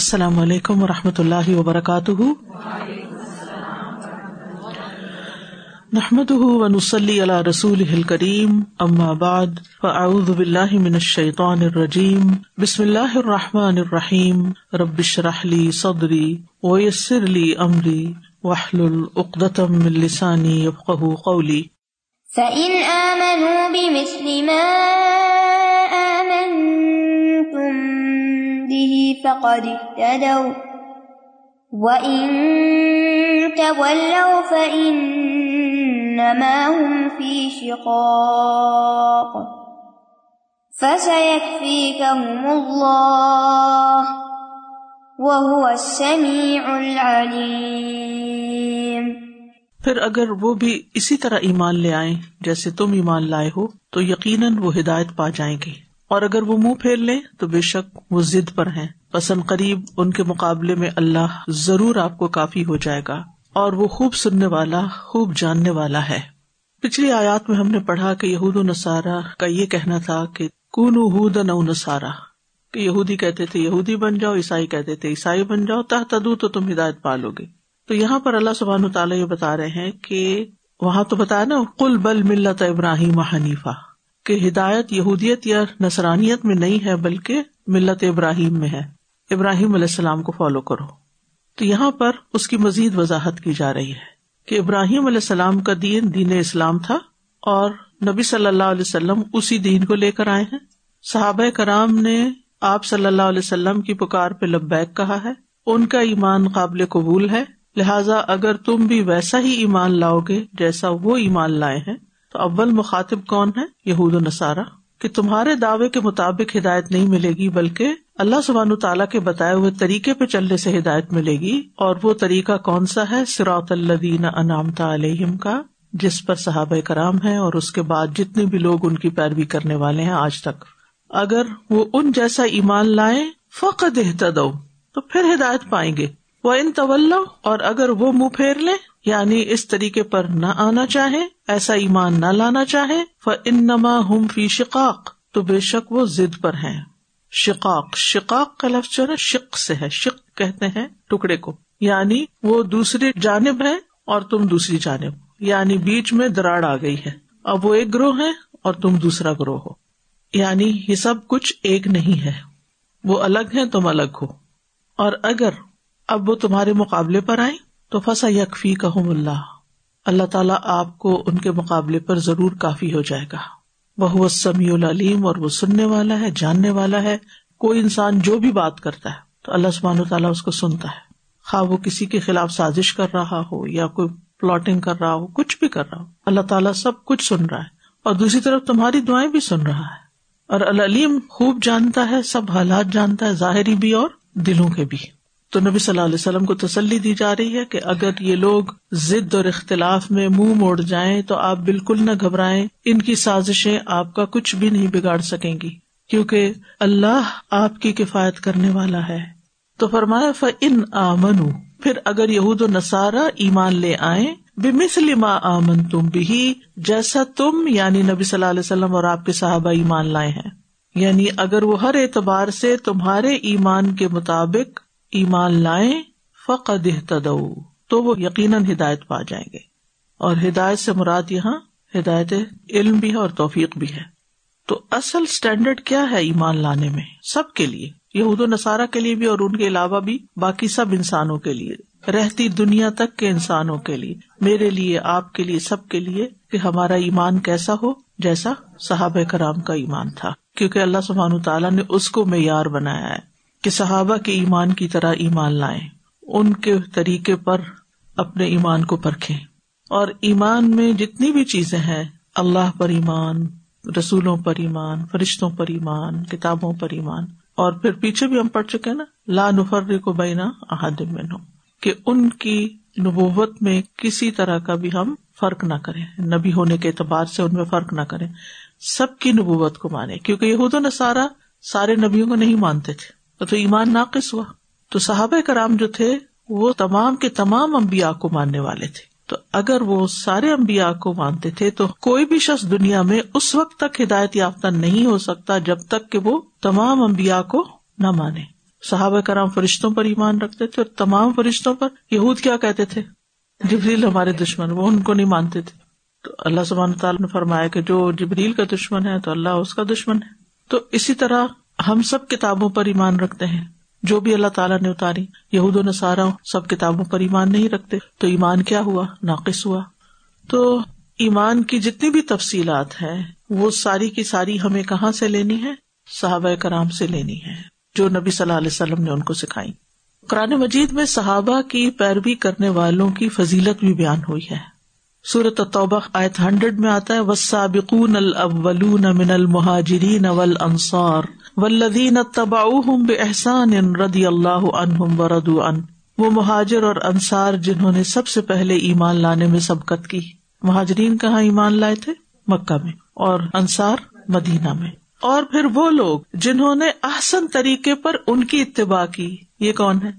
السلام علیکم و رحمۃ اللہ وبرکاتہ۔ نحمد ونسلی علی رسول کریم اما بعد، فاعوذ باللہ من الشیطان الرجیم۔ بسم اللہ الرحمٰن الرحیم۔ ربش رحلی صدری ویسر لی امری۔ وحل العقدم السانی یفقہ قولی۔ فإن آمنوا بمثل ما فقد اهتدوا وإن تولوا فإنما هم في شقاق فسيكفيكهم الله وهو السميع العليم پھر اگر وہ بھی اسی طرح ایمان لے آئیں جیسے تم ایمان لائے ہو، تو یقیناً وہ ہدایت پا جائیں گے۔ اور اگر وہ منہ پھیر لیں تو بے شک وہ ضد پر ہیں۔ پسند قریب ان کے مقابلے میں اللہ ضرور آپ کو کافی ہو جائے گا اور وہ خوب سننے والا، خوب جاننے والا ہے۔ پچھلی آیات میں ہم نے پڑھا کہ یہود و نصارہ کا یہ کہنا تھا کہ کون ہود نو نسارا کہ یہودی کہتے تھے، یہودی بن جاؤ، عیسائی کہتے تھے، عیسائی بن جاؤ، تہ تدو تو تم ہدایت پالو گے۔ تو یہاں پر اللہ سبحان تعالیٰ یہ بتا رہے ہیں کہ وہاں تو بتایا نا کل بل ملت ابراہیم حنیفہ۔ کہ ہدایت یہودیت یا نسرانیت میں نہیں ہے، بلکہ ملت ابراہیم میں ہے۔ ابراہیم علیہ السلام کو فالو کرو۔ تو یہاں پر اس کی مزید وضاحت کی جا رہی ہے کہ ابراہیم علیہ السلام کا دین دین اسلام تھا اور نبی صلی اللہ علیہ وسلم اسی دین کو لے کر آئے ہیں۔ صحابہ کرام نے آپ صلی اللہ علیہ وسلم کی پکار پہ لبیک کہا ہے، ان کا ایمان قابل قبول ہے، لہٰذا اگر تم بھی ویسا ہی ایمان لاؤ گے جیسا وہ ایمان لائے ہیں تو اول مخاطب کون ہے؟ یہود و نصارہ، کہ تمہارے دعوے کے مطابق ہدایت نہیں ملے گی، بلکہ اللہ سبحان تعالیٰ کے بتائے ہوئے طریقے پہ چلنے سے ہدایت ملے گی۔ اور وہ طریقہ کون سا ہے؟ سراۃ الدین انعام علیہم کا، جس پر صحابہ کرام ہے اور اس کے بعد جتنے بھی لوگ ان کی پیروی کرنے والے ہیں آج تک۔ اگر وہ ان جیسا ایمان لائے فقط احتدو تو پھر ہدایت پائیں گے۔ وہ ان طول اور اگر وہ منہ پھیر لے یعنی اس طریقے پر نہ آنا چاہے، ایسا ایمان نہ لانا چاہے ان نما ہم فی شقاق، تو بے شک وہ ضد پر ہیں۔ شقاق شقاق کا لفظ جو ہے شق سے ہے۔ شق کہتے ہیں ٹکڑے کو۔ یعنی وہ دوسری جانب ہے اور تم دوسری جانب۔ یعنی بیچ میں دراڑ آ گئی ہے۔ اب وہ ایک گروہ ہے اور تم دوسرا گروہ ہو۔ یعنی یہ سب کچھ ایک نہیں ہے۔ وہ الگ ہے تم الگ ہو۔ اور اگر اب وہ تمہارے مقابلے پر آئے تو فسا یکفی کہ اللہ اللہ تعالیٰ آپ کو ان کے مقابلے پر ضرور کافی ہو جائے گا۔ وہ سمیع العلیم اور وہ سننے والا ہے، جاننے والا ہے۔ کوئی انسان جو بھی بات کرتا ہے تو اللہ سبحان و تعالیٰ اس کو سنتا ہے۔ خواہ وہ کسی کے خلاف سازش کر رہا ہو یا کوئی پلاٹنگ کر رہا ہو، کچھ بھی کر رہا ہو۔ اللہ تعالیٰ سب کچھ سن رہا ہے اور دوسری طرف تمہاری دعائیں بھی سن رہا ہے۔ اور العلیم خوب جانتا ہے، سب حالات جانتا ہے، ظاہری بھی اور دلوں کے بھی۔ تو نبی صلی اللہ علیہ وسلم کو تسلی دی جا رہی ہے کہ اگر یہ لوگ ضد اور اختلاف میں منہ موڑ جائیں تو آپ بالکل نہ گھبرائیں، ان کی سازشیں آپ کا کچھ بھی نہیں بگاڑ سکیں گی، کیونکہ اللہ آپ کی کفایت کرنے والا ہے۔ تو فرمایا ف ان آمن پھر اگر یہود و نصارہ ایمان لے آئے بے مسلم آمن تم بھی جیسا تم یعنی نبی صلی اللہ علیہ وسلم اور آپ کے صحابہ ایمان لائے ہیں۔ یعنی اگر وہ ہر اعتبار سے تمہارے ایمان کے مطابق ایمان لائیں، فقد اہتدو تو وہ یقیناً ہدایت پا جائیں گے۔ اور ہدایت سے مراد یہاں ہدایت علم بھی ہے اور توفیق بھی ہے۔ تو اصل اسٹینڈرڈ کیا ہے ایمان لانے میں؟ سب کے لیے، یہود و نصارہ کے لیے بھی اور ان کے علاوہ بھی، باقی سب انسانوں کے لیے۔ رہتی دنیا تک کے انسانوں کے لیے۔ میرے لیے، آپ کے لیے، سب کے لیے کہ ہمارا ایمان کیسا ہو جیسا صحاب کرام کا ایمان تھا۔ کیونکہ اللہ سبحان تعالیٰ نے اس کو معیار بنایا ہے۔ کہ صحابہ کے ایمان کی طرح ایمان لائیں، ان کے طریقے پر اپنے ایمان کو پرکھیں۔ اور ایمان میں جتنی بھی چیزیں ہیں، اللہ پر ایمان، رسولوں پر ایمان، فرشتوں پر ایمان، کتابوں پر ایمان۔ اور پھر پیچھے بھی ہم پڑھ چکے نا، لا نفر کو بینا احادم میں کہ ان کی نبوت میں کسی طرح کا بھی ہم فرق نہ کریں۔ نبی ہونے کے اعتبار سے ان میں فرق نہ کریں۔ سب کی نبوت کو مانے کیونکہ یہ نے سارا سارے نبیوں کو نہیں مانتے تھے۔ تو ایمان ناقص ہوا۔ تو صحابہ کرام جو تھے، وہ تمام کے تمام امبیا کو ماننے والے تھے۔ تو اگر وہ سارے امبیا کو مانتے تھے، تو کوئی بھی شخص دنیا میں اس وقت تک ہدایت یافتہ نہیں ہو سکتا جب تک کہ وہ تمام امبیا کو نہ مانے۔ صحابہ کرام فرشتوں پر ایمان رکھتے تھے اور تمام فرشتوں پر یہود کیا کہتے تھے؟ جبریل ہمارے دشمن، وہ ان کو نہیں مانتے تھے۔ تو اللہ سبحانہ تعالیٰ نے فرمایا کہ جو جبریل کا دشمن ہے، تو اللہ اس کا دشمن ہے۔ تو اسی طرح ہم سب کتابوں پر ایمان رکھتے ہیں۔ جو بھی اللہ تعالیٰ نے اتاری، یہود و نصارہ سب کتابوں پر ایمان نہیں رکھتے۔ تو ایمان کیا ہوا؟ ناقص ہوا۔ تو ایمان کی جتنی بھی تفصیلات ہیں، وہ ساری کی ساری ہمیں کہاں سے لینی ہے صحابہ کرام سے لینی ہے جو نبی صلی اللہ علیہ وسلم نے ان کو سکھائی۔ قرآن مجید میں صحابہ کی پیروی کرنے والوں کی فضیلت بھی بیان ہوئی ہے۔ سورت توبہ آیت ہنڈریڈ میں آتا ہے وسابقون الاولون من المہاجرین والانصار والذین اتبعوہم باحسان رضی اللہ عنہم وردوا عنہ وہ مہاجر اور انصار جنہوں نے سب سے پہلے ایمان لانے میں سبقت کی۔ مہاجرین کہاں ایمان لائے تھے؟ مکہ میں اور انصار مدینہ میں۔ اور پھر وہ لوگ جنہوں نے احسن طریقے پر ان کی اتباع کی، یہ کون ہے؟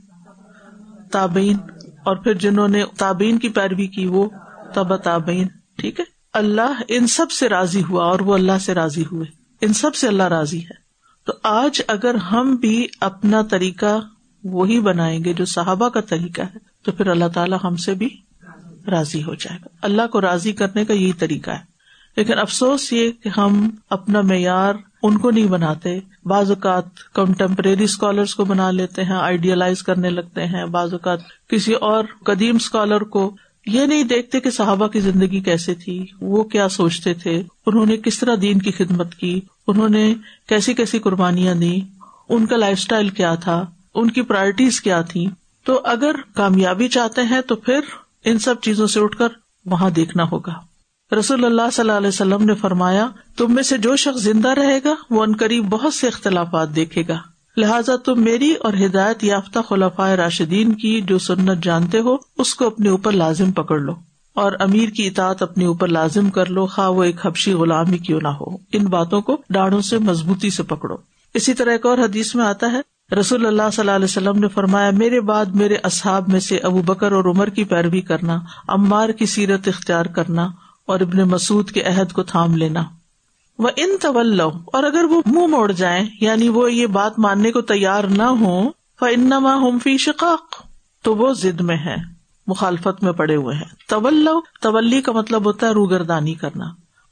تابین اور پھر جنہوں نے تابین کی پیروی کی، وہ تب تابین ٹھیک ہے؟ اللہ ان سب سے راضی ہوا اور وہ اللہ سے راضی ہوئے۔ ان سب سے اللہ راضی ہے۔ تو آج اگر ہم بھی اپنا طریقہ وہی بنائیں گے جو صحابہ کا طریقہ ہے، تو پھر اللہ تعالیٰ ہم سے بھی راضی ہو جائے گا۔ اللہ کو راضی کرنے کا یہی طریقہ ہے۔ لیکن افسوس یہ کہ ہم اپنا معیار ان کو نہیں بناتے۔ بعض اوقات کنٹمپریری اسکالرس کو بنا لیتے ہیں آئیڈیالائز کرنے لگتے ہیں۔ بعض اوقات کسی اور قدیم اسکالر کو یہ نہیں دیکھتے کہ صحابہ کی زندگی کیسے تھی، وہ کیا سوچتے تھے، انہوں نے کس طرح دین کی خدمت کی، انہوں نے کیسی کیسی قربانیاں دی ان کا لائف اسٹائل کیا تھا، ان کی پرائرٹیز کیا تھی تو اگر کامیابی چاہتے ہیں تو پھر ان سب چیزوں سے اٹھ کر وہاں دیکھنا ہوگا۔ رسول اللہ صلی اللہ علیہ وسلم نے فرمایا، تم میں سے جو شخص زندہ رہے گا، وہ ان قریب بہت سے اختلافات دیکھے گا۔ لہٰذا تم میری اور ہدایت یافتہ خلافۂ راشدین کی جو سنت جانتے ہو، اس کو اپنے اوپر لازم پکڑ لو۔ اور امیر کی اطاعت اپنے اوپر لازم کر لو، خواہ وہ ایک حبشی غلام ہی کیوں نہ ہو۔ ان باتوں کو ڈاڑوں سے مضبوطی سے پکڑو۔ اسی طرح ایک اور حدیث میں آتا ہے، رسول اللہ صلی اللہ علیہ وسلم نے فرمایا، میرے بعد میرے اصحاب میں سے ابو بکر اور عمر کی پیروی کرنا امار کی سیرت اختیار کرنا، اور ابن مسعد کے عہد کو تھام لینا۔ وہ ان طول اور اگر وہ منہ موڑ جائیں یعنی وہ یہ بات ماننے کو تیار نہ ہو فنما ہم فی شقاق، تو وہ ضد میں ہے مخالفت میں پڑے ہوئے ہیں۔ طول تولی کا مطلب ہوتا ہے روگردانی کرنا،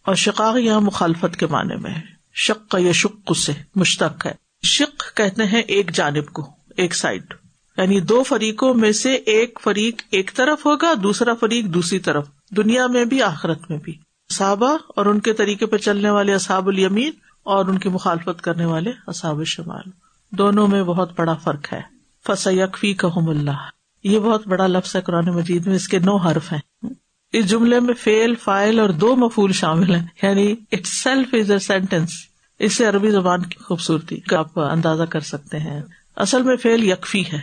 اور شقاق یہاں مخالفت کے معنی میں ہے۔ شق یا شک سے مشتق ہے۔ شک کہتے ہیں ایک جانب کو، ایک سائڈ یعنی دو فریقوں میں سے ایک فریق ایک طرف ہوگا، دوسرا فریق دوسری طرف۔ دنیا میں بھی، آخرت میں بھی۔ صحابہ اور ان کے طریقے پہ چلنے والے اصحاب الیمین اور ان کی مخالفت کرنے والے اصحاب شمال۔ دونوں میں بہت بڑا فرق ہے۔ فص یکفی کہم اللہ یہ بہت بڑا لفظ ہے قرآن مجید میں، اس کے نو حرف ہیں۔ اس جملے میں فیل فائل اور دو مفول شامل ہیں۔ یعنی itself is a sentence اس سے عربی زبان کی خوبصورتی کا آپ اندازہ کر سکتے ہیں۔ اصل میں فیل یکفی ہے۔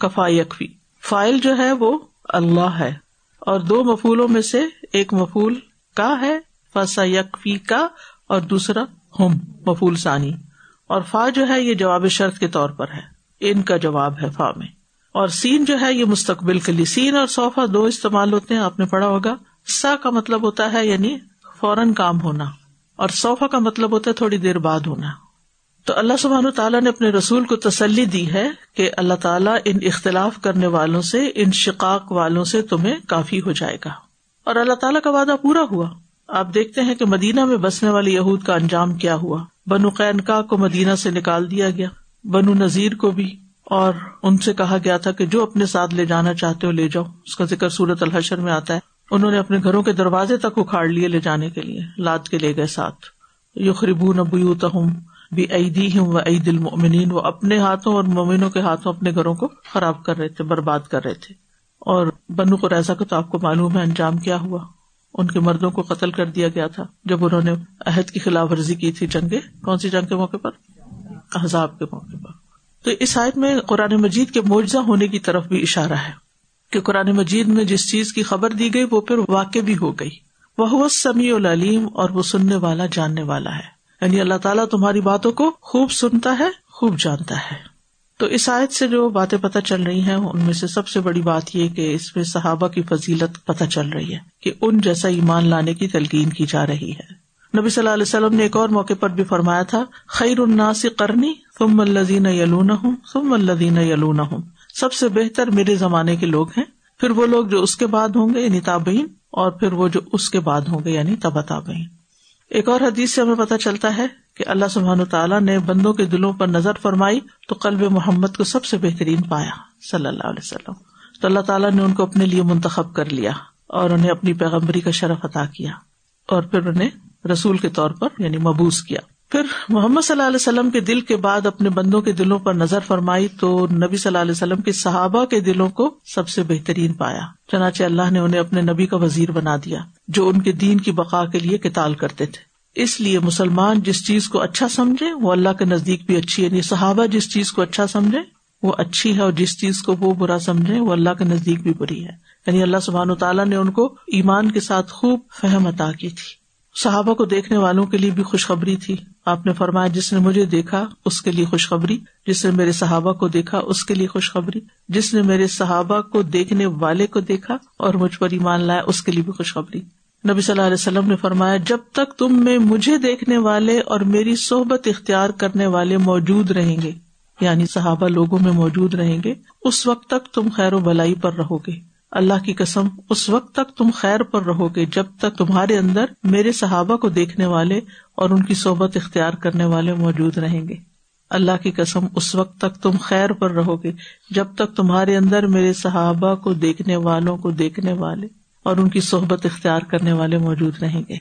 کفا یکفی۔ فائل جو ہے وہ اللہ ہے۔ اور دو مفولوں میں سے ایک مفول کا ہے فسا یکفی کا اور دوسرا ہم مفول ثانی۔ اور فا جو ہے، یہ جواب شرط کے طور پر ہے۔ ان کا جواب ہے فا میں۔ اور سین جو ہے، یہ مستقبل کے لیے سین اور صوفہ دو استعمال ہوتے ہیں، آپ نے پڑھا ہوگا۔ سا کا مطلب ہوتا ہے یعنی فوراً کام ہونا۔ اور صوفہ کا مطلب ہوتا ہے، تھوڑی دیر بعد ہونا۔ تو اللہ سبحان تعالیٰ نے اپنے رسول کو تسلی دی ہے کہ اللہ تعالیٰ ان اختلاف کرنے والوں سے، ان شقاق والوں سے تمہیں کافی ہو جائے گا۔ اور اللہ تعالیٰ کا وعدہ پورا ہوا۔ آپ دیکھتے ہیں کہ مدینہ میں بسنے والی یہود کا انجام کیا ہوا۔ بنو قینکا کو مدینہ سے نکال دیا گیا۔ بنو نذیر کو بھی اور ان سے کہا گیا تھا کہ جو اپنے ساتھ لے جانا چاہتے ہو لے جاؤ۔ اس کا ذکر سورت الحشر میں آتا ہے۔ انہوں نے اپنے گھروں کے دروازے تک اکھاڑ لیے لے جانے کے لیے۔ لاد کے لے گئے ساتھ۔ یو نبوت ہوں بھی عیدی ہوں و عید المنین وہ اپنے ہاتھوں اور مومنوں کے ہاتھوں اپنے گھروں کو خراب کر رہے تھے، برباد کر رہے تھے۔ اور بنو کو ریسا کو تو آپ کو معلوم ہے انجام کیا ہوا۔ ان کے مردوں کو قتل کر دیا گیا تھا۔ جب انہوں نے عہد کی خلاف ورزی کی تھی جنگیں کون سی جنگ کے موقع پر؟ احزاب کے موقع پر۔ تو اس آیت میں قرآن مجید کے معجزہ ہونے کی طرف بھی اشارہ ہے کہ قرآن مجید میں جس چیز کی خبر دی گئی وہ پھر واقع بھی ہو گئی۔ وہ سمیع العلیم اور وہ سننے والا جاننے والا ہے۔ یعنی اللہ تعالیٰ تمہاری باتوں کو خوب سنتا ہے، خوب جانتا ہے۔ تو اس آیت سے جو باتیں پتہ چل رہی ہیں، ان میں سے سب سے بڑی بات یہ کہ اس میں صحابہ کی فضیلت پتہ چل رہی ہے کہ ان جیسا ایمان لانے کی تلقین کی جا رہی ہے۔ نبی صلی اللہ علیہ وسلم نے ایک اور موقع پر بھی فرمایا تھا، خیر الناس کرنی تم الزین یلون ہوں تم الدین یلون ہوں سب سے بہتر میرے زمانے کے لوگ ہیں، پھر وہ لوگ جو اس کے بعد ہوں گے یعنی تابعین، اور پھر وہ جو اس کے بعد ہوں گے یعنی تبا تابعین۔ ایک اور حدیث سے ہمیں پتہ چلتا ہے کہ اللہ سبحان تعالیٰ نے بندوں کے دلوں پر نظر فرمائی تو قلب محمد کو سب سے بہترین پایا، صلی اللہ علیہ وسلم۔ تو اللہ تعالیٰ نے ان کو اپنے لیے منتخب کر لیا اور انہیں اپنی پیغمبری کا شرف عطا کیا اور پھر انہیں رسول کے طور پر یعنی مبوس کیا۔ پھر محمد صلی اللہ علیہ وسلم کے دل کے بعد اپنے بندوں کے دلوں پر نظر فرمائی تو نبی صلی اللہ علیہ وسلم کے صحابہ کے دلوں کو سب سے بہترین پایا۔ چنانچہ اللہ نے انہیں اپنے نبی کا وزیر بنا دیا، جو ان کے دین کی بقا کے لیے کتال کرتے تھے۔ اس لیے مسلمان جس چیز کو اچھا سمجھے، وہ اللہ کے نزدیک بھی اچھی ہے۔ یعنی صحابہ جس چیز کو اچھا سمجھے، وہ اچھی ہے، اور جس چیز کو وہ برا سمجھے، وہ اللہ کے نزدیک بھی بری ہے۔ یعنی اللہ سبحان تعالیٰ نے ان کو ایمان کے ساتھ خوب فہم عطا کی تھی۔ صحابہ کو دیکھنے والوں کے لیے بھی خوشخبری تھی۔ آپ نے فرمایا، جس نے مجھے دیکھا، اس کے لیے خوشخبری۔ جس نے میرے صحابہ کو دیکھا، اس کے لیے خوشخبری۔ جس نے میرے صحابہ کو دیکھنے والے کو دیکھا اور مجھ پر ایمان لایا، اس کے لیے بھی خوشخبری۔ نبی صلی اللہ علیہ وسلم نے فرمایا، جب تک تم میں مجھے دیکھنے والے اور میری صحبت اختیار کرنے والے موجود رہیں گے یعنی صحابہ لوگوں میں موجود رہیں گے، اس وقت تک تم خیر و بلائی پر رہو گے۔ اللہ کی قسم، اس وقت تک تم خیر پر رہو گے جب تک تمہارے اندر میرے صحابہ کو دیکھنے والے اور ان کی صحبت اختیار کرنے والے موجود رہیں گے۔ اللہ کی قسم، اس وقت تک تم خیر پر رہو گے جب تک تمہارے اندر میرے صحابہ کو دیکھنے والوں کو دیکھنے والے اور ان کی صحبت اختیار کرنے والے موجود رہیں گے۔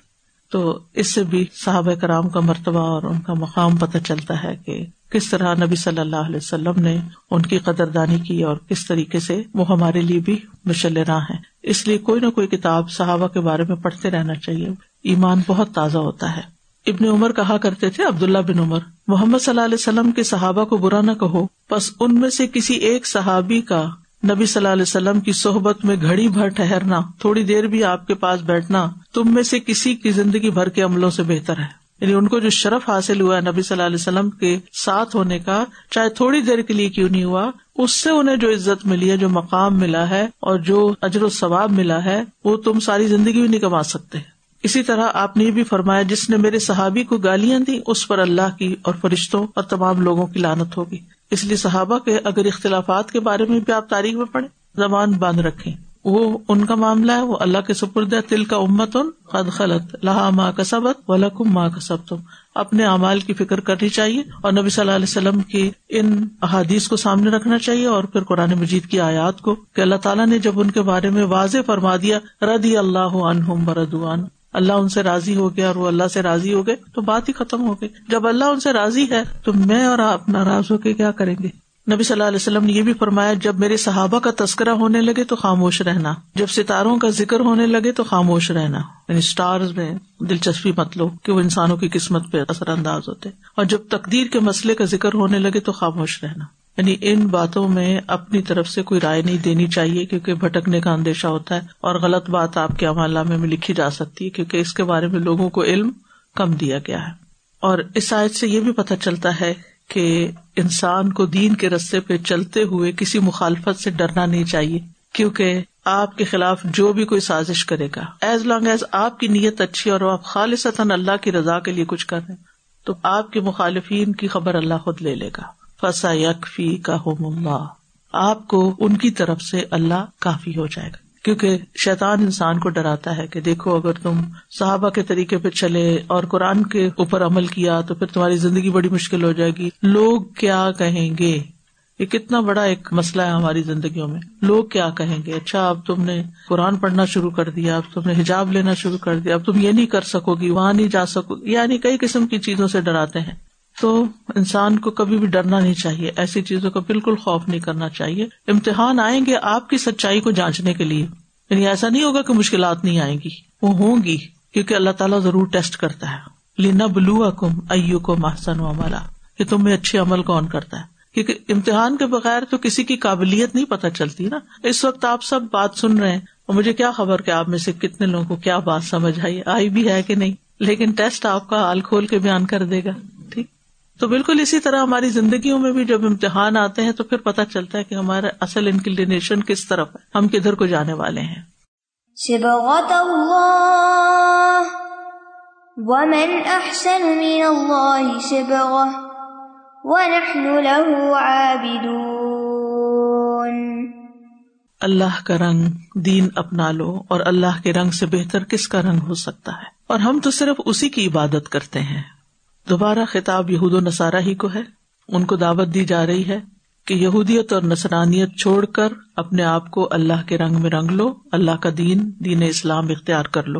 تو اس سے بھی صحابہ کرام کا مرتبہ اور ان کا مقام پتہ چلتا ہے کہ کس طرح نبی صلی اللہ علیہ وسلم نے ان کی قدردانی کی اور کس طریقے سے وہ ہمارے لیے بھی مشل راہ ہے اس لیے کوئی نہ کوئی کتاب صحابہ کے بارے میں پڑھتے رہنا چاہیے۔ ایمان بہت تازہ ہوتا ہے۔ ابن عمر کہا کرتے تھے، عبداللہ بن عمر، محمد صلی اللہ علیہ وسلم کے صحابہ کو برا نہ کہو، بس ان میں سے کسی ایک صحابی کا نبی صلی اللہ علیہ وسلم کی صحبت میں گھڑی بھر ٹہرنا تھوڑی دیر بھی آپ کے پاس بیٹھنا، تم میں سے کسی کی زندگی بھر کے عملوں سے بہتر ہے۔ یعنی ان کو جو شرف حاصل ہوا نبی صلی اللہ علیہ وسلم کے ساتھ ہونے کا، چاہے تھوڑی دیر کے لیے کیوں نہیں ہوا، اس سے انہیں جو عزت ملی ہے، جو مقام ملا ہے اور جو اجر و ثواب ملا ہے، وہ تم ساری زندگی بھی نہیں کما سکتے۔ اسی طرح آپ نے یہ بھی فرمایا، جس نے میرے صحابی کو گالیاں دی اس پر اللہ کی اور فرشتوں اور تمام لوگوں کی لانت ہوگی۔ اس لیے صحابہ کے اگر اختلافات کے بارے میں بھی آپ تاریخ میں پڑھیں، زبان باندھ رکھیں۔ وہ ان کا معاملہ ہے، وہ اللہ کے سپرد تل کا امت ان قد خلط لہا ماں کا سبق و لکم ماں کا سب تم اپنے اعمال کی فکر کرنی چاہیے اور نبی صلی اللہ علیہ وسلم کی ان احادیث کو سامنے رکھنا چاہیے اور پھر قرآن مجید کی آیات کو کہ اللہ تعالیٰ نے جب ان کے بارے میں واضح فرما دیا ردی اللہ عنہم بردوان اللہ ان سے راضی ہو گیا اور وہ اللہ سے راضی ہو گئے، تو بات ہی ختم ہو گئی۔ جب اللہ ان سے راضی ہے، تو میں اور آپ ناراض ہو کے کیا کریں گے؟ نبی صلی اللہ علیہ وسلم نے یہ بھی فرمایا، جب میرے صحابہ کا تذکرہ ہونے لگے تو خاموش رہنا۔ جب ستاروں کا ذکر ہونے لگے تو خاموش رہنا۔ یعنی اسٹار میں دلچسپی مت لو کہ وہ انسانوں کی قسمت پہ اثر انداز ہوتے۔ اور جب تقدیر کے مسئلے کا ذکر ہونے لگے تو خاموش رہنا۔ یعنی ان باتوں میں اپنی طرف سے کوئی رائے نہیں دینی چاہیے کیونکہ بھٹکنے کا اندیشہ ہوتا ہے اور غلط بات آپ کے عمال میں لکھی جا سکتی ہے کیونکہ اس کے بارے میں لوگوں کو علم کم دیا گیا ہے۔ اور اس آیت سے یہ بھی پتہ چلتا ہے کہ انسان کو دین کے رستے پہ چلتے ہوئے کسی مخالفت سے ڈرنا نہیں چاہیے، کیونکہ آپ کے خلاف جو بھی کوئی سازش کرے گا۔ ایز لانگ ایز آپ کی نیت اچھی اور آپ خالص اللہ کی رضا کے لیے کچھ کر رہے ہیں، تو آپ کے مخالفین کی خبر اللہ خود لے لے گا۔ فسا یکفی کا اللہ آپ کو ان کی طرف سے اللہ کافی ہو جائے گا۔ کیونکہ شیطان انسان کو ڈراتا ہے کہ دیکھو اگر تم صحابہ کے طریقے پہ چلے اور قرآن کے اوپر عمل کیا تو پھر تمہاری زندگی بڑی مشکل ہو جائے گی۔ لوگ کیا کہیں گے؟ یہ کتنا بڑا ایک مسئلہ ہے ہماری زندگیوں میں۔ لوگ کیا کہیں گے؟ اچھا اب تم نے قرآن پڑھنا شروع کر دیا، اب تم نے حجاب لینا شروع کر دیا، اب تم یہ نہیں کر سکو گی، وہاں نہیں جا سکو گی۔ یعنی کئی قسم کی چیزوں سے ڈراتے ہیں۔ تو انسان کو کبھی بھی ڈرنا نہیں چاہیے۔ ایسی چیزوں کا بالکل خوف نہیں کرنا چاہیے۔ امتحان آئیں گے آپ کی سچائی کو جانچنے کے لیے۔ یعنی ایسا نہیں ہوگا کہ مشکلات نہیں آئیں گی۔ وہ ہوں گی، کیونکہ اللہ تعالیٰ ضرور ٹیسٹ کرتا ہے۔ لینا بلو کم ایو کو محسن و عملہ کہ تمہیں اچھے عمل کون کرتا ہے۔ کیونکہ امتحان کے بغیر تو کسی کی قابلیت نہیں پتہ چلتی نا۔ اس وقت آپ سب بات سن رہے ہیں۔ اور مجھے کیا خبر کہ آپ میں سے کتنے لوگوں کو کیا بات سمجھ آئی؟ آئی بھی ہے کہ نہیں؟ لیکن ٹیسٹ آپ کا حال کھول کے بیان کر دے گا۔ تو بالکل اسی طرح ہماری زندگیوں میں بھی جب امتحان آتے ہیں تو پھر پتا چلتا ہے کہ ہمارا اصل انکلینیشن کس طرف ہے۔ ہم کدھر کو جانے والے ہیں۔ اللہ کا رنگ دین اپنا لو اور اللہ کے رنگ سے بہتر کس کا رنگ ہو سکتا ہے۔ اور ہم تو صرف اسی کی عبادت کرتے ہیں۔ دوبارہ خطاب یہود و نصارہ ہی کو ہے۔ ان کو دعوت دی جا رہی ہے کہ یہودیت اور نسرانیت چھوڑ کر اپنے آپ کو اللہ کے رنگ میں رنگ لو، اللہ کا دین دین اسلام اختیار کر لو۔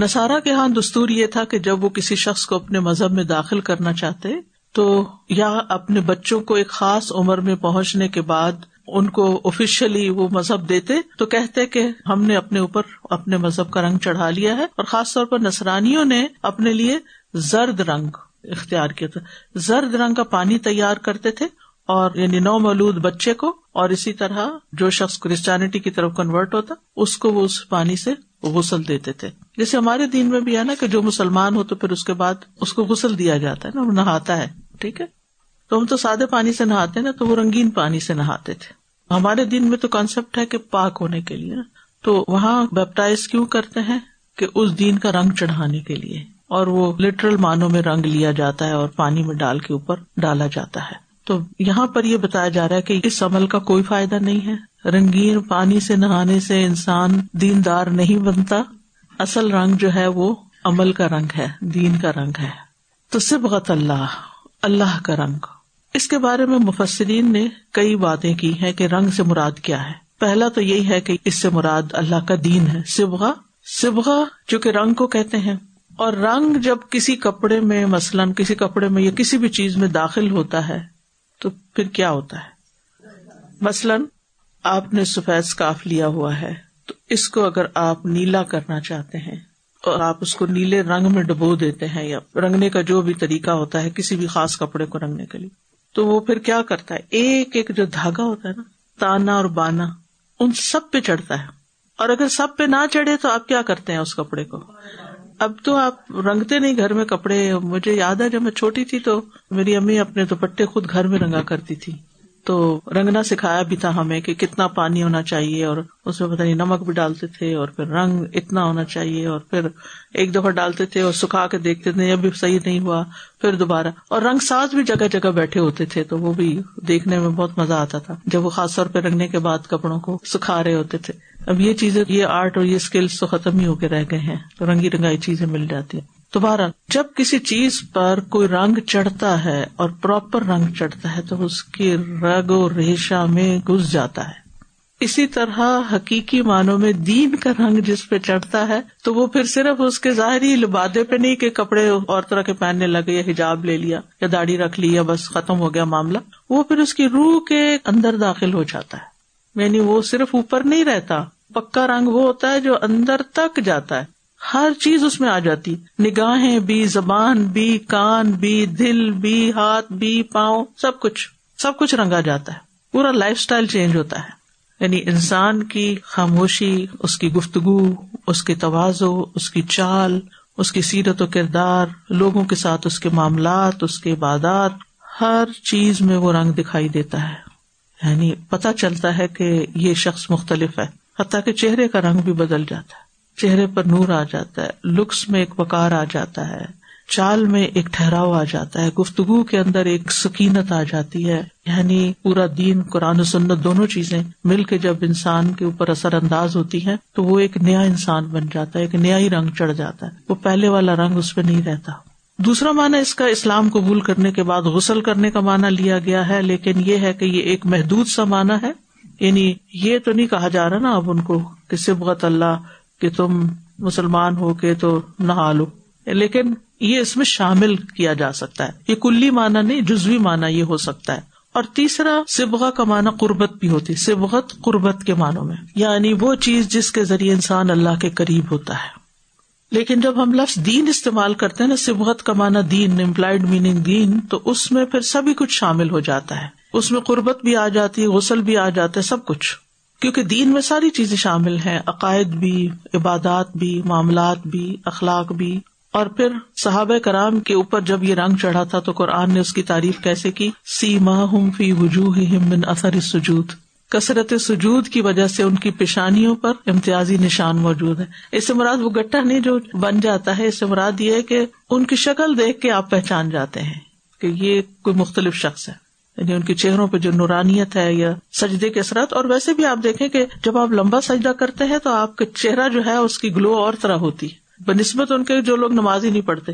نسارا کے ہاں دستور یہ تھا کہ جب وہ کسی شخص کو اپنے مذہب میں داخل کرنا چاہتے تو یا اپنے بچوں کو ایک خاص عمر میں پہنچنے کے بعد ان کو آفیشلی وہ مذہب دیتے تو کہتے کہ ہم نے اپنے اوپر اپنے مذہب کا رنگ چڑھا لیا ہے اور خاص طور پر نسرانیوں نے اپنے لیے زرد رنگ اختیار کیا تھا۔ زرد رنگ کا پانی تیار کرتے تھے اور یعنی نو مولود بچے کو اور اسی طرح جو شخص کرسچینٹی کی طرف کنورٹ ہوتا، اس کو وہ اس پانی سے غسل دیتے تھے۔ جیسے ہمارے دین میں بھی ہے نا کہ جو مسلمان ہو تو پھر اس کے بعد اس کو غسل دیا جاتا ہے نا، وہ نہاتا ہے، ٹھیک ہے؟ تو ہم تو سادے پانی سے نہاتے نا، تو وہ رنگین پانی سے نہاتے تھے۔ ہمارے دن میں تو کانسیپٹ ہے کہ پاک ہونے کے لیے نا۔ تو وہاں بیپٹائز کیوں کرتے ہیں؟ کہ اس دین کا رنگ چڑھانے کے لیے۔ اور وہ لٹرل معنوں میں رنگ لیا جاتا ہے اور پانی میں ڈال کے اوپر ڈالا جاتا ہے۔ تو یہاں پر یہ بتایا جا رہا ہے کہ اس عمل کا کوئی فائدہ نہیں ہے۔ رنگین پانی سے نہانے سے انسان دین دار نہیں بنتا۔ اصل رنگ جو ہے وہ عمل کا رنگ ہے، دین کا رنگ ہے۔ تو سبغت اللہ اللہ کا رنگ۔ اس کے بارے میں مفسرین نے کئی باتیں کی ہیں کہ رنگ سے مراد کیا ہے۔ پہلا تو یہی ہے کہ اس سے مراد اللہ کا دین ہے سبغا سبغا جو کہ رنگ کو کہتے ہیں۔ اور رنگ جب کسی کپڑے میں مثلاً کسی کپڑے میں یا کسی بھی چیز میں داخل ہوتا ہے تو پھر کیا ہوتا ہے؟ مثلاً آپ نے سفید اسکاف لیا ہوا ہے تو اس کو اگر آپ نیلا کرنا چاہتے ہیں اور آپ اس کو نیلے رنگ میں ڈبو دیتے ہیں یا رنگنے کا جو بھی طریقہ ہوتا ہے کسی بھی خاص کپڑے کو رنگنے کے لیے، تو وہ پھر کیا کرتا ہے؟ ایک ایک جو دھاگا ہوتا ہے نا، تانا اور بانا، ان سب پہ چڑھتا ہے۔ اور اگر سب پہ نہ چڑھے تو آپ کیا کرتے ہیں اس کپڑے کو؟ اب تو آپ رنگتے نہیں گھر میں کپڑے، مجھے یاد ہے جب میں چھوٹی تھی تو میری امی اپنے دوپٹے خود گھر میں رنگا کرتی تھی۔ تو رنگنا سکھایا بھی تھا ہمیں کہ کتنا پانی ہونا چاہیے اور اس میں پتہ نہیں نمک بھی ڈالتے تھے اور پھر رنگ اتنا ہونا چاہیے اور پھر ایک دفعہ ڈالتے تھے اور سکھا کے دیکھتے تھے ابھی صحیح نہیں ہوا، پھر دوبارہ۔ اور رنگ ساز بھی جگہ جگہ بیٹھے ہوتے تھے تو وہ بھی دیکھنے میں بہت مزہ آتا تھا۔ جب وہ خاص طور پہ رنگنے کے بعد کپڑوں کو سکھا رہے ہوتے تھے۔ اب یہ چیزیں، یہ آرٹ اور یہ اسکلس تو ختم ہی ہو کے رہ گئے ہیں، تو رنگی رنگائی چیزیں مل جاتی ہیں۔ دوبارہ جب کسی چیز پر کوئی رنگ چڑھتا ہے اور پراپر رنگ چڑھتا ہے، تو اس کی رگ و ریشا میں گس جاتا ہے۔ اسی طرح حقیقی معنوں میں دین کا رنگ جس پہ چڑھتا ہے، تو وہ پھر صرف اس کے ظاہری لبادے پہ نہیں کہ کپڑے اور طرح کے پہننے لگے یا حجاب لے لیا یا داڑھی رکھ لی یا بس ختم ہو گیا معاملہ، وہ پھر اس کی روح کے اندر داخل ہو جاتا ہے۔ یعنی وہ صرف اوپر نہیں رہتا، پکا رنگ وہ ہوتا ہے جو اندر تک جاتا ہے۔ ہر چیز اس میں آ جاتی۔ نگاہیں بھی، زبان بھی، کان بھی، دل بھی، ہاتھ بھی، پاؤں، سب کچھ سب کچھ رنگا جاتا ہے۔ پورا لائف اسٹائل چینج ہوتا ہے۔ یعنی انسان کی خاموشی، اس کی گفتگو، اس کے توازو، اس کی چال، اس کی سیرت و کردار، لوگوں کے ساتھ اس کے معاملات، اس کے عبادات، ہر چیز میں وہ رنگ دکھائی دیتا ہے۔ یعنی پتا چلتا ہے کہ یہ شخص مختلف ہے، حتیٰ کہ چہرے کا رنگ بھی بدل جاتا ہے۔ چہرے پر نور آ جاتا ہے لکس میں ایک وکار آ جاتا ہے، چال میں ایک ٹھہراؤ آ جاتا ہے، گفتگو کے اندر ایک سکینت آ جاتی ہے۔ یعنی پورا دین، قرآن و سنت دونوں چیزیں مل کے جب انسان کے اوپر اثر انداز ہوتی ہیں، تو وہ ایک نیا انسان بن جاتا ہے، ایک نیا ہی رنگ چڑھ جاتا ہے۔ وہ پہلے والا رنگ اس پہ نہیں رہتا۔ دوسرا معنی اس کا اسلام قبول کرنے کے بعد غسل کرنے کا معنی لیا گیا ہے، لیکن یہ ہے کہ یہ ایک محدود سا معنی ہے۔ یعنی یہ تو نہیں کہا جا رہا نا اب ان کو کہ سبغت اللہ، کہ تم مسلمان ہو کے تو نہا لو۔ لیکن یہ اس میں شامل کیا جا سکتا ہے۔ یہ کلی معنی نہیں، جزوی معنی یہ ہو سکتا ہے۔ اور تیسرا سبغا کا معنی قربت بھی ہوتی، سبغت قربت کے معنوں میں۔ یعنی وہ چیز جس کے ذریعے انسان اللہ کے قریب ہوتا ہے۔ لیکن جب ہم لفظ دین استعمال کرتے ہیں نا، سبغت کا معنی دین امپلائڈ میننگ دین، تو اس میں پھر سبھی کچھ شامل ہو جاتا ہے۔ اس میں قربت بھی آ جاتی ہے، غسل بھی آ جاتا ہے، سب کچھ۔ کیونکہ دین میں ساری چیزیں شامل ہیں، عقائد بھی، عبادات بھی، معاملات بھی، اخلاق بھی۔ اور پھر صحابہ کرام کے اوپر جب یہ رنگ چڑھا تھا تو قرآن نے اس کی تعریف کیسے کی؟ سی ماہ فی وجوہ من اثر سجود کثرت سجود کی وجہ سے ان کی پیشانیوں پر امتیازی نشان موجود ہے۔ اس سے مراد وہ گٹا نہیں جو بن جاتا ہے، اس سے مراد یہ ہے کہ ان کی شکل دیکھ کے آپ پہچان جاتے ہیں کہ یہ کوئی مختلف شخص ہے۔ یعنی ان کے چہروں پہ جو نورانیت ہے یا سجدے کے اثرات، اور ویسے بھی آپ دیکھیں کہ جب آپ لمبا سجدہ کرتے ہیں تو آپ کا چہرہ جو ہے، اس کی گلو اور طرح ہوتی ہے۔ بہ نسبت ان کے جو لوگ نماز ہی نہیں پڑھتے۔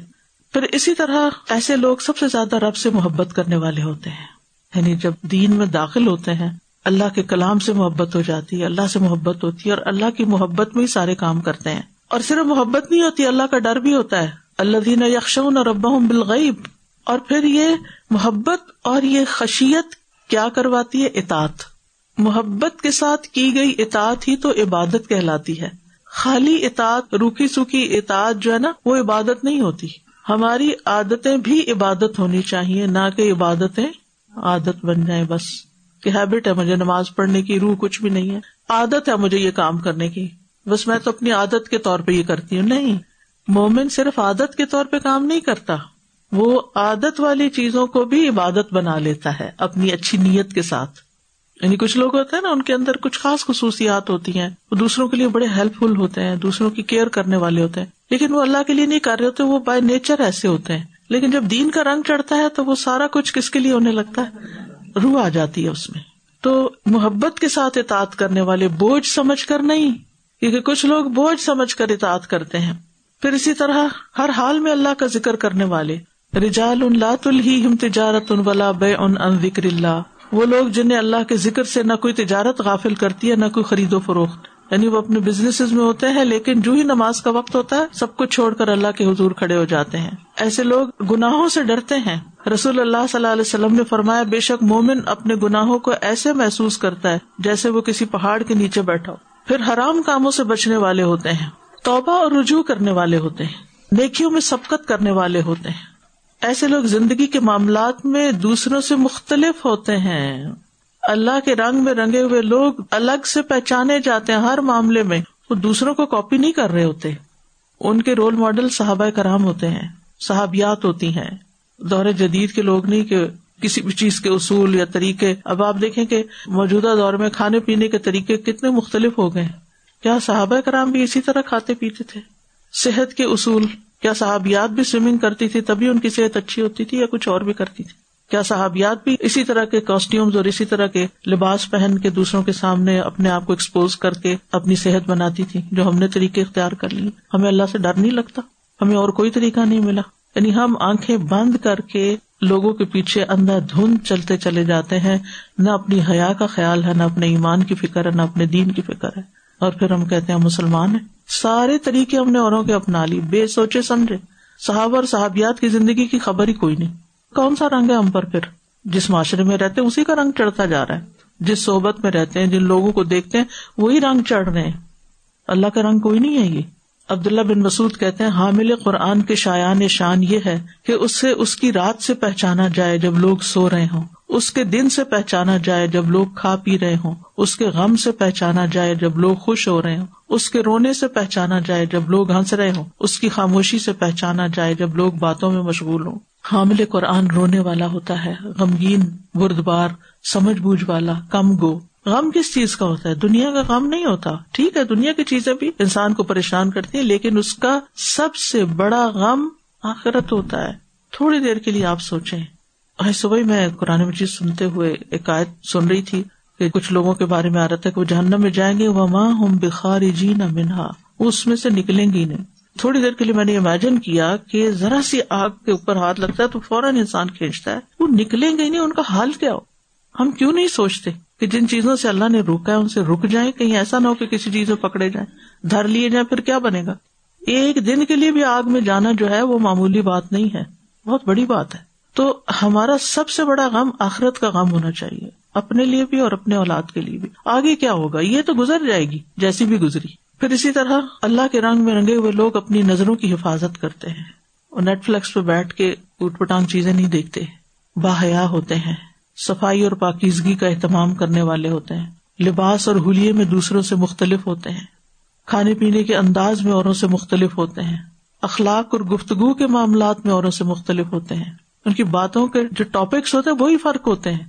پھر اسی طرح ایسے لوگ سب سے زیادہ رب سے محبت کرنے والے ہوتے ہیں۔ یعنی جب دین میں داخل ہوتے ہیں اللہ کے کلام سے محبت ہو جاتی ہے، اللہ سے محبت ہوتی ہے اور اللہ کی محبت میں ہی سارے کام کرتے ہیں۔ اور صرف محبت نہیں ہوتی، اللہ کا ڈر بھی ہوتا ہے۔ اللہ دین یکشون اور ابا بالغیب۔ اور پھر یہ محبت اور یہ خشیت کیا کرواتی ہے؟ اطاط محبت کے ساتھ کی گئی اطاط ہی تو عبادت کہلاتی ہے۔ خالی اطاط روکھی سوکھی اطاط جو ہے نا، وہ عبادت نہیں ہوتی۔ ہماری عادتیں بھی عبادت ہونی چاہیے، نہ کہ عبادتیں عادت بن جائیں بس۔ کہ ہیبٹ ہے مجھے نماز پڑھنے کی، روح کچھ بھی نہیں ہے۔ عادت ہے مجھے یہ کام کرنے کی۔ بس میں تو اپنی عادت کے طور پہ یہ کرتی ہوں۔ نہیں، مومن صرف عادت کے طور پہ کام نہیں کرتا۔ وہ عادت والی چیزوں کو بھی عبادت بنا لیتا ہے، اپنی اچھی نیت کے ساتھ۔ یعنی کچھ لوگ ہوتے ہیں نا، ان کے اندر کچھ خاص خصوصیات ہوتی ہیں۔ وہ دوسروں کے لیے بڑے ہیلپ فل ہوتے ہیں، دوسروں کی کیئر کرنے والے ہوتے ہیں۔ لیکن وہ اللہ کے لیے نہیں کر رہے ہوتے، وہ بائی نیچر ایسے ہوتے ہیں۔ لیکن جب دین کا رنگ چڑھتا ہے تو وہ سارا کچھ کس کے لیے ہونے لگتا ہے؟ روح آ جاتی ہے اس میں۔ تو محبت کے ساتھ اطاعت کرنے والے بوجھ سمجھ کر نہیں، کیونکہ کچھ لوگ بوجھ سمجھ کر اطاعت کرتے ہیں۔ پھر اسی طرح ہر حال میں اللہ کا ذکر کرنے والے رجال ان لات الم ہم تجارت ان ولا بے ان ان ذکر اللہ۔ وہ لوگ جنہیں اللہ کے ذکر سے نہ کوئی تجارت غافل کرتی ہے، نہ کوئی خرید و فروخت۔ یعنی وہ اپنے بزنس میں ہوتے ہیں، لیکن جو ہی نماز کا وقت ہوتا ہے، سب کچھ چھوڑ کر اللہ کے حضور کھڑے ہو جاتے ہیں۔ ایسے لوگ گناہوں سے ڈرتے ہیں۔ رسول اللہ صلی اللہ علیہ وسلم نے فرمایا، بے شک مومن اپنے گناہوں کو ایسے محسوس کرتا ہے جیسے وہ کسی پہاڑ کے نیچے بیٹھا ہو۔ پھر حرام کاموں سے بچنے والے ہوتے ہیں۔ توبہ اور رجوع کرنے والے ہوتے ہیں۔ نیکیوں میں سبقت کرنے والے ہوتے ہیں۔ ایسے لوگ زندگی کے معاملات میں دوسروں سے مختلف ہوتے ہیں۔ اللہ کے رنگ میں رنگے ہوئے لوگ الگ سے پہچانے جاتے ہیں ہر معاملے میں، وہ دوسروں کو کاپی نہیں کر رہے ہوتے۔ ان کے رول ماڈل صحابہ کرام ہوتے ہیں، صحابیات ہوتی ہیں۔ دور جدید کے لوگ نہیں کہ کسی بھی چیز کے اصول یا طریقے۔ اب آپ دیکھیں کہ موجودہ دور میں کھانے پینے کے طریقے کتنے مختلف ہو گئے۔ کیا صحابہ کرام بھی اسی طرح کھاتے پیتے تھے؟ صحت کے اصول، کیا صحابیات بھی سوئمنگ کرتی تھی تبھی ان کی صحت اچھی ہوتی تھی یا کچھ اور بھی کرتی تھی؟ کیا صحابیات بھی اسی طرح کے کاسٹیومز اور اسی طرح کے لباس پہن کے دوسروں کے سامنے اپنے آپ کو ایکسپوز کر کے اپنی صحت بناتی تھی جو ہم نے طریقے اختیار کر لی ہمیں اللہ سے ڈر نہیں لگتا۔ ہمیں اور کوئی طریقہ نہیں ملا۔ یعنی ہم آنکھیں بند کر کے لوگوں کے پیچھے اندھا دھند چلتے چلے جاتے ہیں۔ نہ اپنی حیا کا خیال ہے، نہ اپنے ایمان کی فکر ہے، نہ اپنے دین کی فکر ہے۔ اور پھر ہم کہتے ہیں مسلمان ہیں۔ سارے طریقے ہم نے اوروں کے اپنا لی بے سوچے سمجھے۔ صحابہ اور صحابیات کی زندگی کی خبر ہی کوئی نہیں۔ کون سا رنگ ہے ہم پر پھر؟ جس معاشرے میں رہتے اسی کا رنگ چڑھتا جا رہا ہے۔ جس صحبت میں رہتے ہیں، جن لوگوں کو دیکھتے ہیں، وہی رنگ چڑھ رہے ہیں۔ اللہ کا رنگ کوئی نہیں ہے یہ۔ عبداللہ بن مسعود کہتے ہیں، حامل قرآن کے شایان شان یہ ہے کہ اس سے اس کی رات سے پہچانا جائے جب لوگ سو رہے ہوں۔ اس کے دن سے پہچانا جائے جب لوگ کھا پی رہے ہوں۔ اس کے غم سے پہچانا جائے جب لوگ خوش ہو رہے ہوں۔ اس کے رونے سے پہچانا جائے جب لوگ ہنس رہے ہوں۔ اس کی خاموشی سے پہچانا جائے جب لوگ باتوں میں مشغول ہوں۔ حامل قرآن رونے والا ہوتا ہے، غمگین، بردبار، سمجھ بوجھ والا، کم گو۔ غم کس چیز کا ہوتا ہے؟ دنیا کا غم نہیں ہوتا۔ ٹھیک ہے، دنیا کی چیزیں بھی انسان کو پریشان کرتی ہیں، لیکن اس کا سب سے بڑا غم آخرت ہوتا ہے۔ تھوڑی دیر کے لیے آپ سوچیں۔ صبح میں قرآن مجید سنتے ہوئے ایک آیت سن رہی تھی کہ کچھ لوگوں کے بارے میں آ رہا تھا کہ وہ جہنم میں جائیں گے وہ ماں ہم بخار جی نہ منہا اس میں سے نکلیں گی نہیں۔ تھوڑی دیر کے لیے میں نے امیجن کیا کہ ذرا سی آگ کے اوپر ہاتھ لگتا ہے تو فوراً انسان کھینچتا ہے۔ وہ نکلیں گے نہیں، ان کا حال کیا ہو؟ ہم کیوں نہیں سوچتے کہ جن چیزوں سے اللہ نے روکا ہے، ان سے رک جائیں، کہیں ایسا نہ ہو کہ کسی چیز میں پکڑے جائیں۔ دھر لیے جائیں، پھر کیا بنے گا؟ ایک دن کے لیے بھی آگ میں جانا جو ہے، وہ معمولی بات نہیں ہے۔ بہت بڑی بات ہے۔ تو ہمارا سب سے بڑا غم آخرت کا غم ہونا چاہیے۔ اپنے لیے بھی اور اپنے اولاد کے لیے بھی۔ آگے کیا ہوگا؟ یہ تو گزر جائے گی، جیسی بھی گزری۔ پھر اسی طرح اللہ کے رنگ میں رنگے ہوئے لوگ اپنی نظروں کی حفاظت کرتے ہیں۔ اور نیٹ فلکس پہ بیٹھ کے اٹ پٹانگ چیزیں نہیں دیکھتے۔ باحیا ہوتے ہیں۔ صفائی اور پاکیزگی کا اہتمام کرنے والے ہوتے ہیں۔ لباس اور ہولیے میں دوسروں سے مختلف ہوتے ہیں۔ کھانے پینے کے انداز میں اوروں سے مختلف ہوتے ہیں۔ اخلاق اور گفتگو کے معاملات میں اوروں سے مختلف ہوتے ہیں۔ ان کی باتوں کے جو ٹاپکس ہوتے ہیں، وہی فرق ہوتے ہیں۔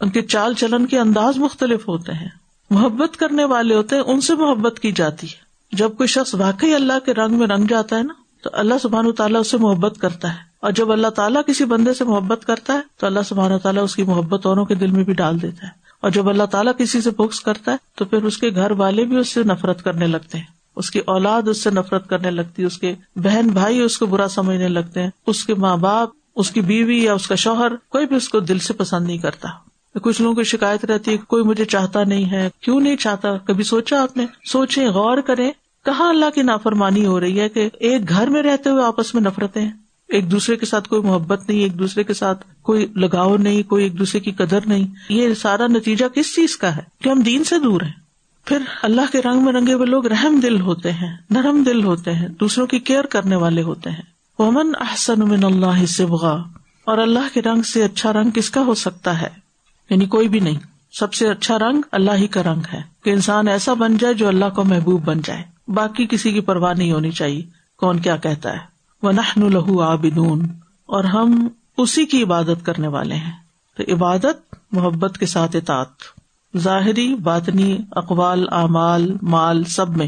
ان کے چال چلن کے انداز مختلف ہوتے ہیں۔ محبت کرنے والے ہوتے ہیں، ان سے محبت کی جاتی ہے۔ جب کوئی شخص واقعی اللہ کے رنگ میں رنگ جاتا ہے نا، تو اللہ سبحان تعالیٰ اس سے محبت کرتا ہے۔ اور جب اللہ تعالیٰ کسی بندے سے محبت کرتا ہے، تو اللہ سبحان تعالیٰ اس کی محبت اوروں کے دل میں بھی ڈال دیتا ہے۔ اور جب اللہ تعالیٰ کسی سے بکس کرتا ہے، تو پھر اس کے گھر والے بھی اس سے نفرت کرنے لگتے ہیں۔ اس کی اولاد اس سے نفرت کرنے لگتی ہے، اس کے بہن بھائی اس کو برا سمجھنے لگتے ہیں۔ اس کے ماں باپ، اس کی بیوی یا اس کا شوہر، کوئی بھی اس کو دل سے پسند نہیں کرتا۔ کچھ لوگوں کی شکایت رہتی ہے کوئی مجھے چاہتا نہیں ہے۔ کیوں نہیں چاہتا؟ کبھی سوچا آپ نے؟ سوچے غور کریں۔ کہاں اللہ کی نافرمانی ہو رہی ہے کہ ایک گھر میں رہتے ہوئے آپس میں نفرتیں؟ ایک دوسرے کے ساتھ کوئی محبت نہیں، ایک دوسرے کے ساتھ کوئی لگاؤ نہیں، کوئی ایک دوسرے کی قدر نہیں۔ یہ سارا نتیجہ کس چیز کا ہے؟ کہ ہم دین سے دور ہیں۔ پھر اللہ کے رنگ میں رنگے ہوئے لوگ رحم دل ہوتے ہیں، نرم دل ہوتے ہیں، دوسروں کی کیئر کرنے والے ہوتے ہیں۔ ومن احسن من اللہ سے اور اللہ کے رنگ سے اچھا رنگ کس کا ہو سکتا ہے؟ یعنی کوئی بھی نہیں۔ سب سے اچھا رنگ اللہ ہی کا رنگ ہے۔ کہ انسان ایسا بن جائے جو اللہ کو محبوب بن جائے۔ باقی کسی کی پرواہ نہیں ہونی چاہیے۔ کون کیا کہتا ہے؟ وہ نہ لہو آبدون اور ہم اسی کی عبادت کرنے والے ہیں۔ تو عبادت محبت کے ساتھ اطاعت۔ ظاہری، باطنی، اقوال، اعمال، مال، سب میں۔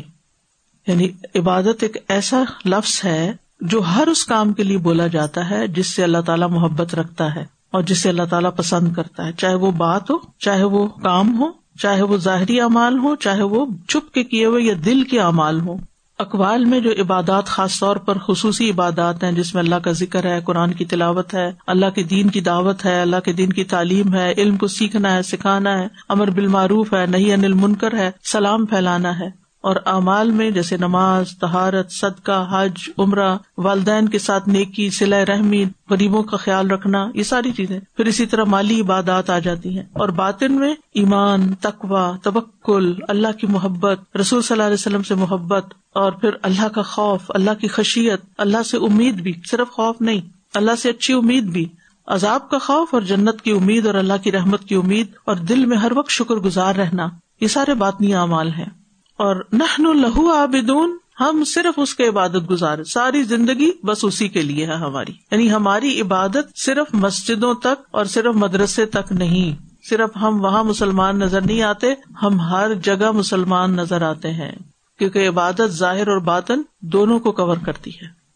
یعنی عبادت ایک ایسا لفظ ہے جو ہر اس کام کے لیے بولا جاتا ہے جس سے اللہ تعالیٰ محبت رکھتا ہے۔ اور جس سے اللہ تعالیٰ پسند کرتا ہے۔ چاہے وہ بات ہو، چاہے وہ کام ہو، چاہے وہ ظاہری اعمال ہو، چاہے وہ چھپ کے کیے ہوئے یا دل کے اعمال ہو اقوال میں جو عبادات خاص طور پر خصوصی عبادات ہیں، جس میں اللہ کا ذکر ہے، قرآن کی تلاوت ہے، اللہ کے دین کی دعوت ہے، اللہ کے دین کی تعلیم ہے، علم کو سیکھنا ہے، سکھانا ہے، امر بالمعروف ہے نہیں انل منکر ہے، سلام پھیلانا ہے۔ اور اعمال میں، جیسے نماز تہارت صدقہ، حج، عمرہ، والدین کے ساتھ نیکی سلح رحمی، غریبوں کا خیال رکھنا، یہ ساری چیزیں۔ پھر اسی طرح مالی عبادات آ جاتی ہیں۔ اور باطن میں ایمان تقوا تبکل اللہ کی محبت، رسول صلی اللہ علیہ وسلم سے محبت، اور پھر اللہ کا خوف، اللہ کی خشیت، اللہ سے امید بھی، صرف خوف نہیں، اللہ سے اچھی امید بھی۔ عذاب کا خوف اور جنت کی امید اور اللہ کی رحمت کی امید، اور دل میں ہر وقت شکر گزار رہنا، یہ سارے باطنی اعمال ہیں۔ اور نہن لہو آبدون ہم صرف اس کے عبادت گزار، ساری زندگی بس اسی کے لیے ہے ہماری۔ یعنی ہماری عبادت صرف مسجدوں تک اور صرف مدرسے تک نہیں۔ صرف ہم وہاں مسلمان نظر نہیں آتے، ہم ہر جگہ مسلمان نظر آتے ہیں۔ کیونکہ عبادت ظاہر اور باطن دونوں کو کور کرتی ہے۔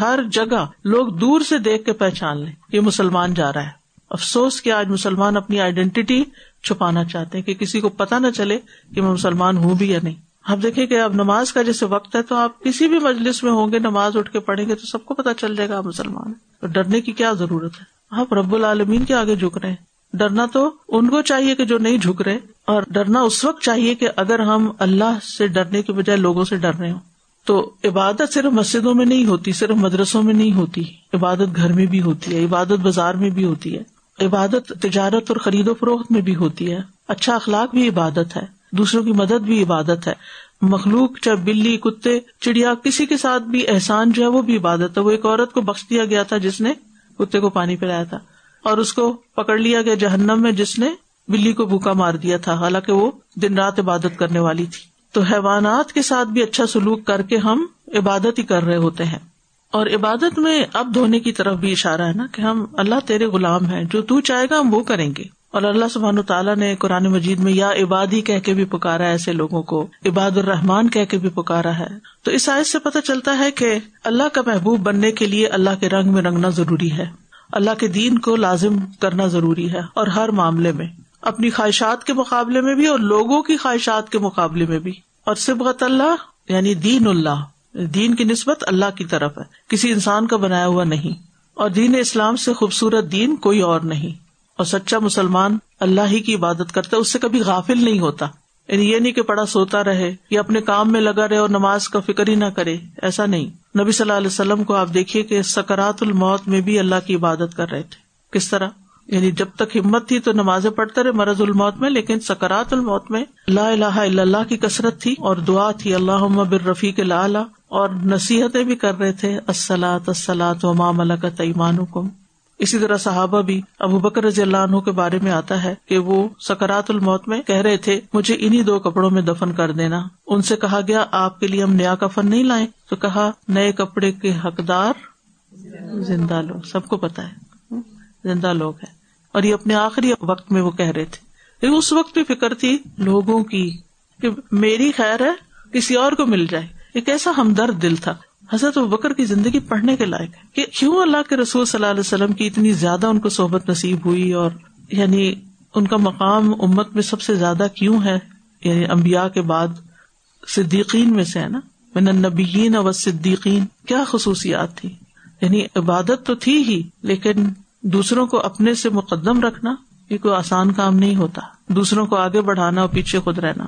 ہر جگہ لوگ دور سے دیکھ کے پہچان لیں، یہ مسلمان جا رہا ہے۔ افسوس کہ آج مسلمان اپنی آئیڈینٹی چھپانا چاہتے ہیں کہ کسی کو پتا نہ چلے کہ میں مسلمان ہوں بھی یا نہیں۔ آپ دیکھیں کہ اب نماز کا جیسے وقت ہے تو آپ کسی بھی مجلس میں ہوں گے، نماز اٹھ کے پڑھیں گے تو سب کو پتا چل جائے گا آپ مسلمان تو ڈرنے کی کیا ضرورت ہے؟ آپ رب العالمین کے آگے جھک رہے ہیں۔ ڈرنا تو ان کو چاہیے کہ جو نہیں جھک رہے، اور ڈرنا اس وقت چاہیے کہ اگر ہم اللہ سے ڈرنے کے بجائے لوگوں سے ڈر رہے ہوں۔ تو عبادت صرف مسجدوں میں نہیں ہوتی، صرف مدرسوں میں نہیں ہوتی، عبادت گھر میں بھی ہوتی ہے، عبادت بازار میں بھی ہوتی ہے۔ عبادت تجارت اور خرید و فروخت میں بھی ہوتی ہے۔ اچھا اخلاق بھی عبادت ہے۔ دوسروں کی مدد بھی عبادت ہے۔ مخلوق چاہے بلی، کتے، چڑیا، کسی کے ساتھ بھی احسان جو ہے وہ بھی عبادت ہے۔ وہ ایک عورت کو بخش دیا گیا تھا جس نے کتے کو پانی پلایا تھا اور اس کو پکڑ لیا گیا جہنم میں جس نے بلی کو بھوکا مار دیا تھا۔ حالانکہ وہ دن رات عبادت کرنے والی تھی۔ تو حیوانات کے ساتھ بھی اچھا سلوک کر کے ہم عبادت ہی کر رہے ہوتے ہیں۔ اور عبادت میں اب دھونے کی طرف بھی اشارہ ہے نا کہ ہم اللہ تیرے غلام ہیں، جو تو چاہے گا ہم وہ کریں گے۔ اور اللہ سبحان تعالیٰ نے قرآن مجید میں یا عبادی کہہ کے بھی پکارا ہے ایسے لوگوں کو، عباد الرحمان کہہ کے بھی پکارا ہے۔ تو اس آیت سے پتہ چلتا ہے کہ اللہ کا محبوب بننے کے لیے اللہ کے رنگ میں رنگنا ضروری ہے۔ اللہ کے دین کو لازم کرنا ضروری ہے اور ہر معاملے میں، اپنی خواہشات کے مقابلے میں بھی اور لوگوں کی خواہشات کے مقابلے میں بھی۔ اور سبغت اللہ یعنی دین اللہ، دین کی نسبت اللہ کی طرف ہے۔ کسی انسان کا بنایا ہوا نہیں۔ اور دین اسلام سے خوبصورت دین کوئی اور نہیں۔ اور سچا مسلمان اللہ ہی کی عبادت کرتا ہے، اس سے کبھی غافل نہیں ہوتا۔ یعنی یہ نہیں کہ پڑا سوتا رہے یا اپنے کام میں لگا رہے اور نماز کا فکر ہی نہ کرے، ایسا نہیں۔ نبی صلی اللہ علیہ وسلم کو آپ دیکھیے کہ سکرات الموت میں بھی اللہ کی عبادت کر رہے تھے۔ کس طرح؟ یعنی جب تک ہمت تھی تو نمازیں پڑھتے رہے مرض الموت میں، لیکن سکرات الموت میں لا الہ الا اللہ کی کثرت تھی اور دعا تھی اللہ رفیق اللہ اور نصیحتیں بھی کر رہے تھے السلاۃ السلاۃ و مام ملکت ایمان حکم اسی طرح صحابہ بھی ابو بکر رضی اللہ عنہ کے بارے میں آتا ہے کہ وہ سکرات الموت میں کہہ رہے تھے، مجھے انہیں دو کپڑوں میں دفن کر دینا۔ ان سے کہا گیا، آپ کے لیے ہم نیا کفن نہیں لائے تو کہا، نئے کپڑے کے حقدار زندہ لوگ۔ سب کو پتا ہے۔ زندہ لوگ ہیں۔ اور یہ اپنے آخری وقت میں وہ کہہ رہے تھے۔ اس وقت بھی فکر تھی لوگوں کی کہ میری خیر ہے، کسی اور کو مل جائے۔ ایک ایسا ہمدرد دل تھا۔ حضرت بکر کی زندگی پڑھنے کے لائق ہے کہ کیوں اللہ کے رسول صلی اللہ علیہ وسلم کی اتنی زیادہ ان کو صحبت نصیب ہوئی اور یعنی ان کا مقام امت میں سب سے زیادہ کیوں ہے؟ یعنی امبیا کے بعد صدیقین میں سے ہے نا؟ من النبیین و صدیقین، کیا خصوصیات تھی یعنی عبادت تو تھی ہی، لیکن دوسروں کو اپنے سے مقدم رکھنا یہ کوئی آسان کام نہیں ہوتا۔ دوسروں کو آگے بڑھانا اور پیچھے خود رہنا۔